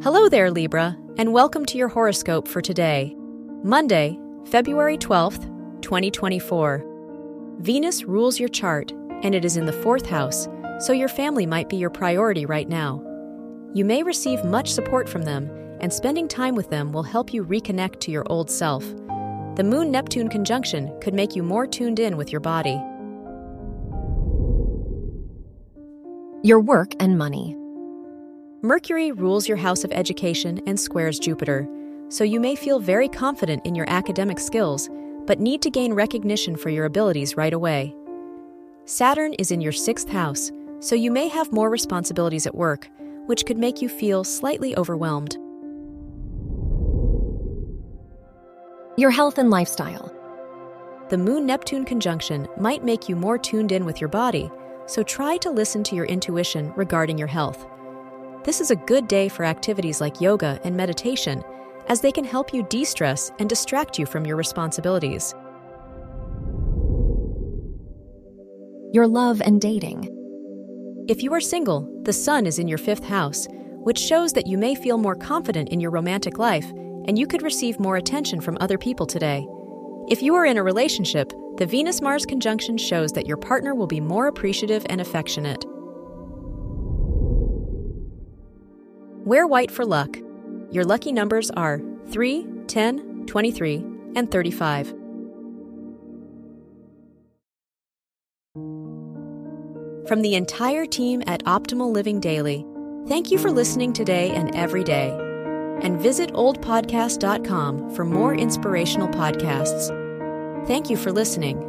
Hello there, Libra, and welcome to your horoscope for today, Monday, February 12th, 2024. Venus rules your chart, and it is in the fourth house, so your family might be your priority right now. You may receive much support from them, and spending time with them will help you reconnect to your old self. The Moon Neptune conjunction could make you more tuned in with your body. Your work and money. Mercury rules your house of education and squares Jupiter, so you may feel very confident in your academic skills, but need to gain recognition for your abilities right away. Saturn is in your sixth house, so you may have more responsibilities at work, which could make you feel slightly overwhelmed. Your health and lifestyle. The Moon Neptune conjunction might make you more tuned in with your body, so try to listen to your intuition regarding your health. This is a good day for activities like yoga and meditation, as they can help you de stress and distract you from your responsibilities. Your love and dating. If you are single, the sun is in your fifth house, which shows that you may feel more confident in your romantic life and you could receive more attention from other people today. If you are in a relationship, the Venus Mars conjunction shows that your partner will be more appreciative and affectionate. Wear white for luck. Your lucky numbers are 3, 10, 23, and 35. From the entire team at Optimal Living Daily, thank you for listening today and every day. And visit oldpodcast.com for more inspirational podcasts. Thank you for listening.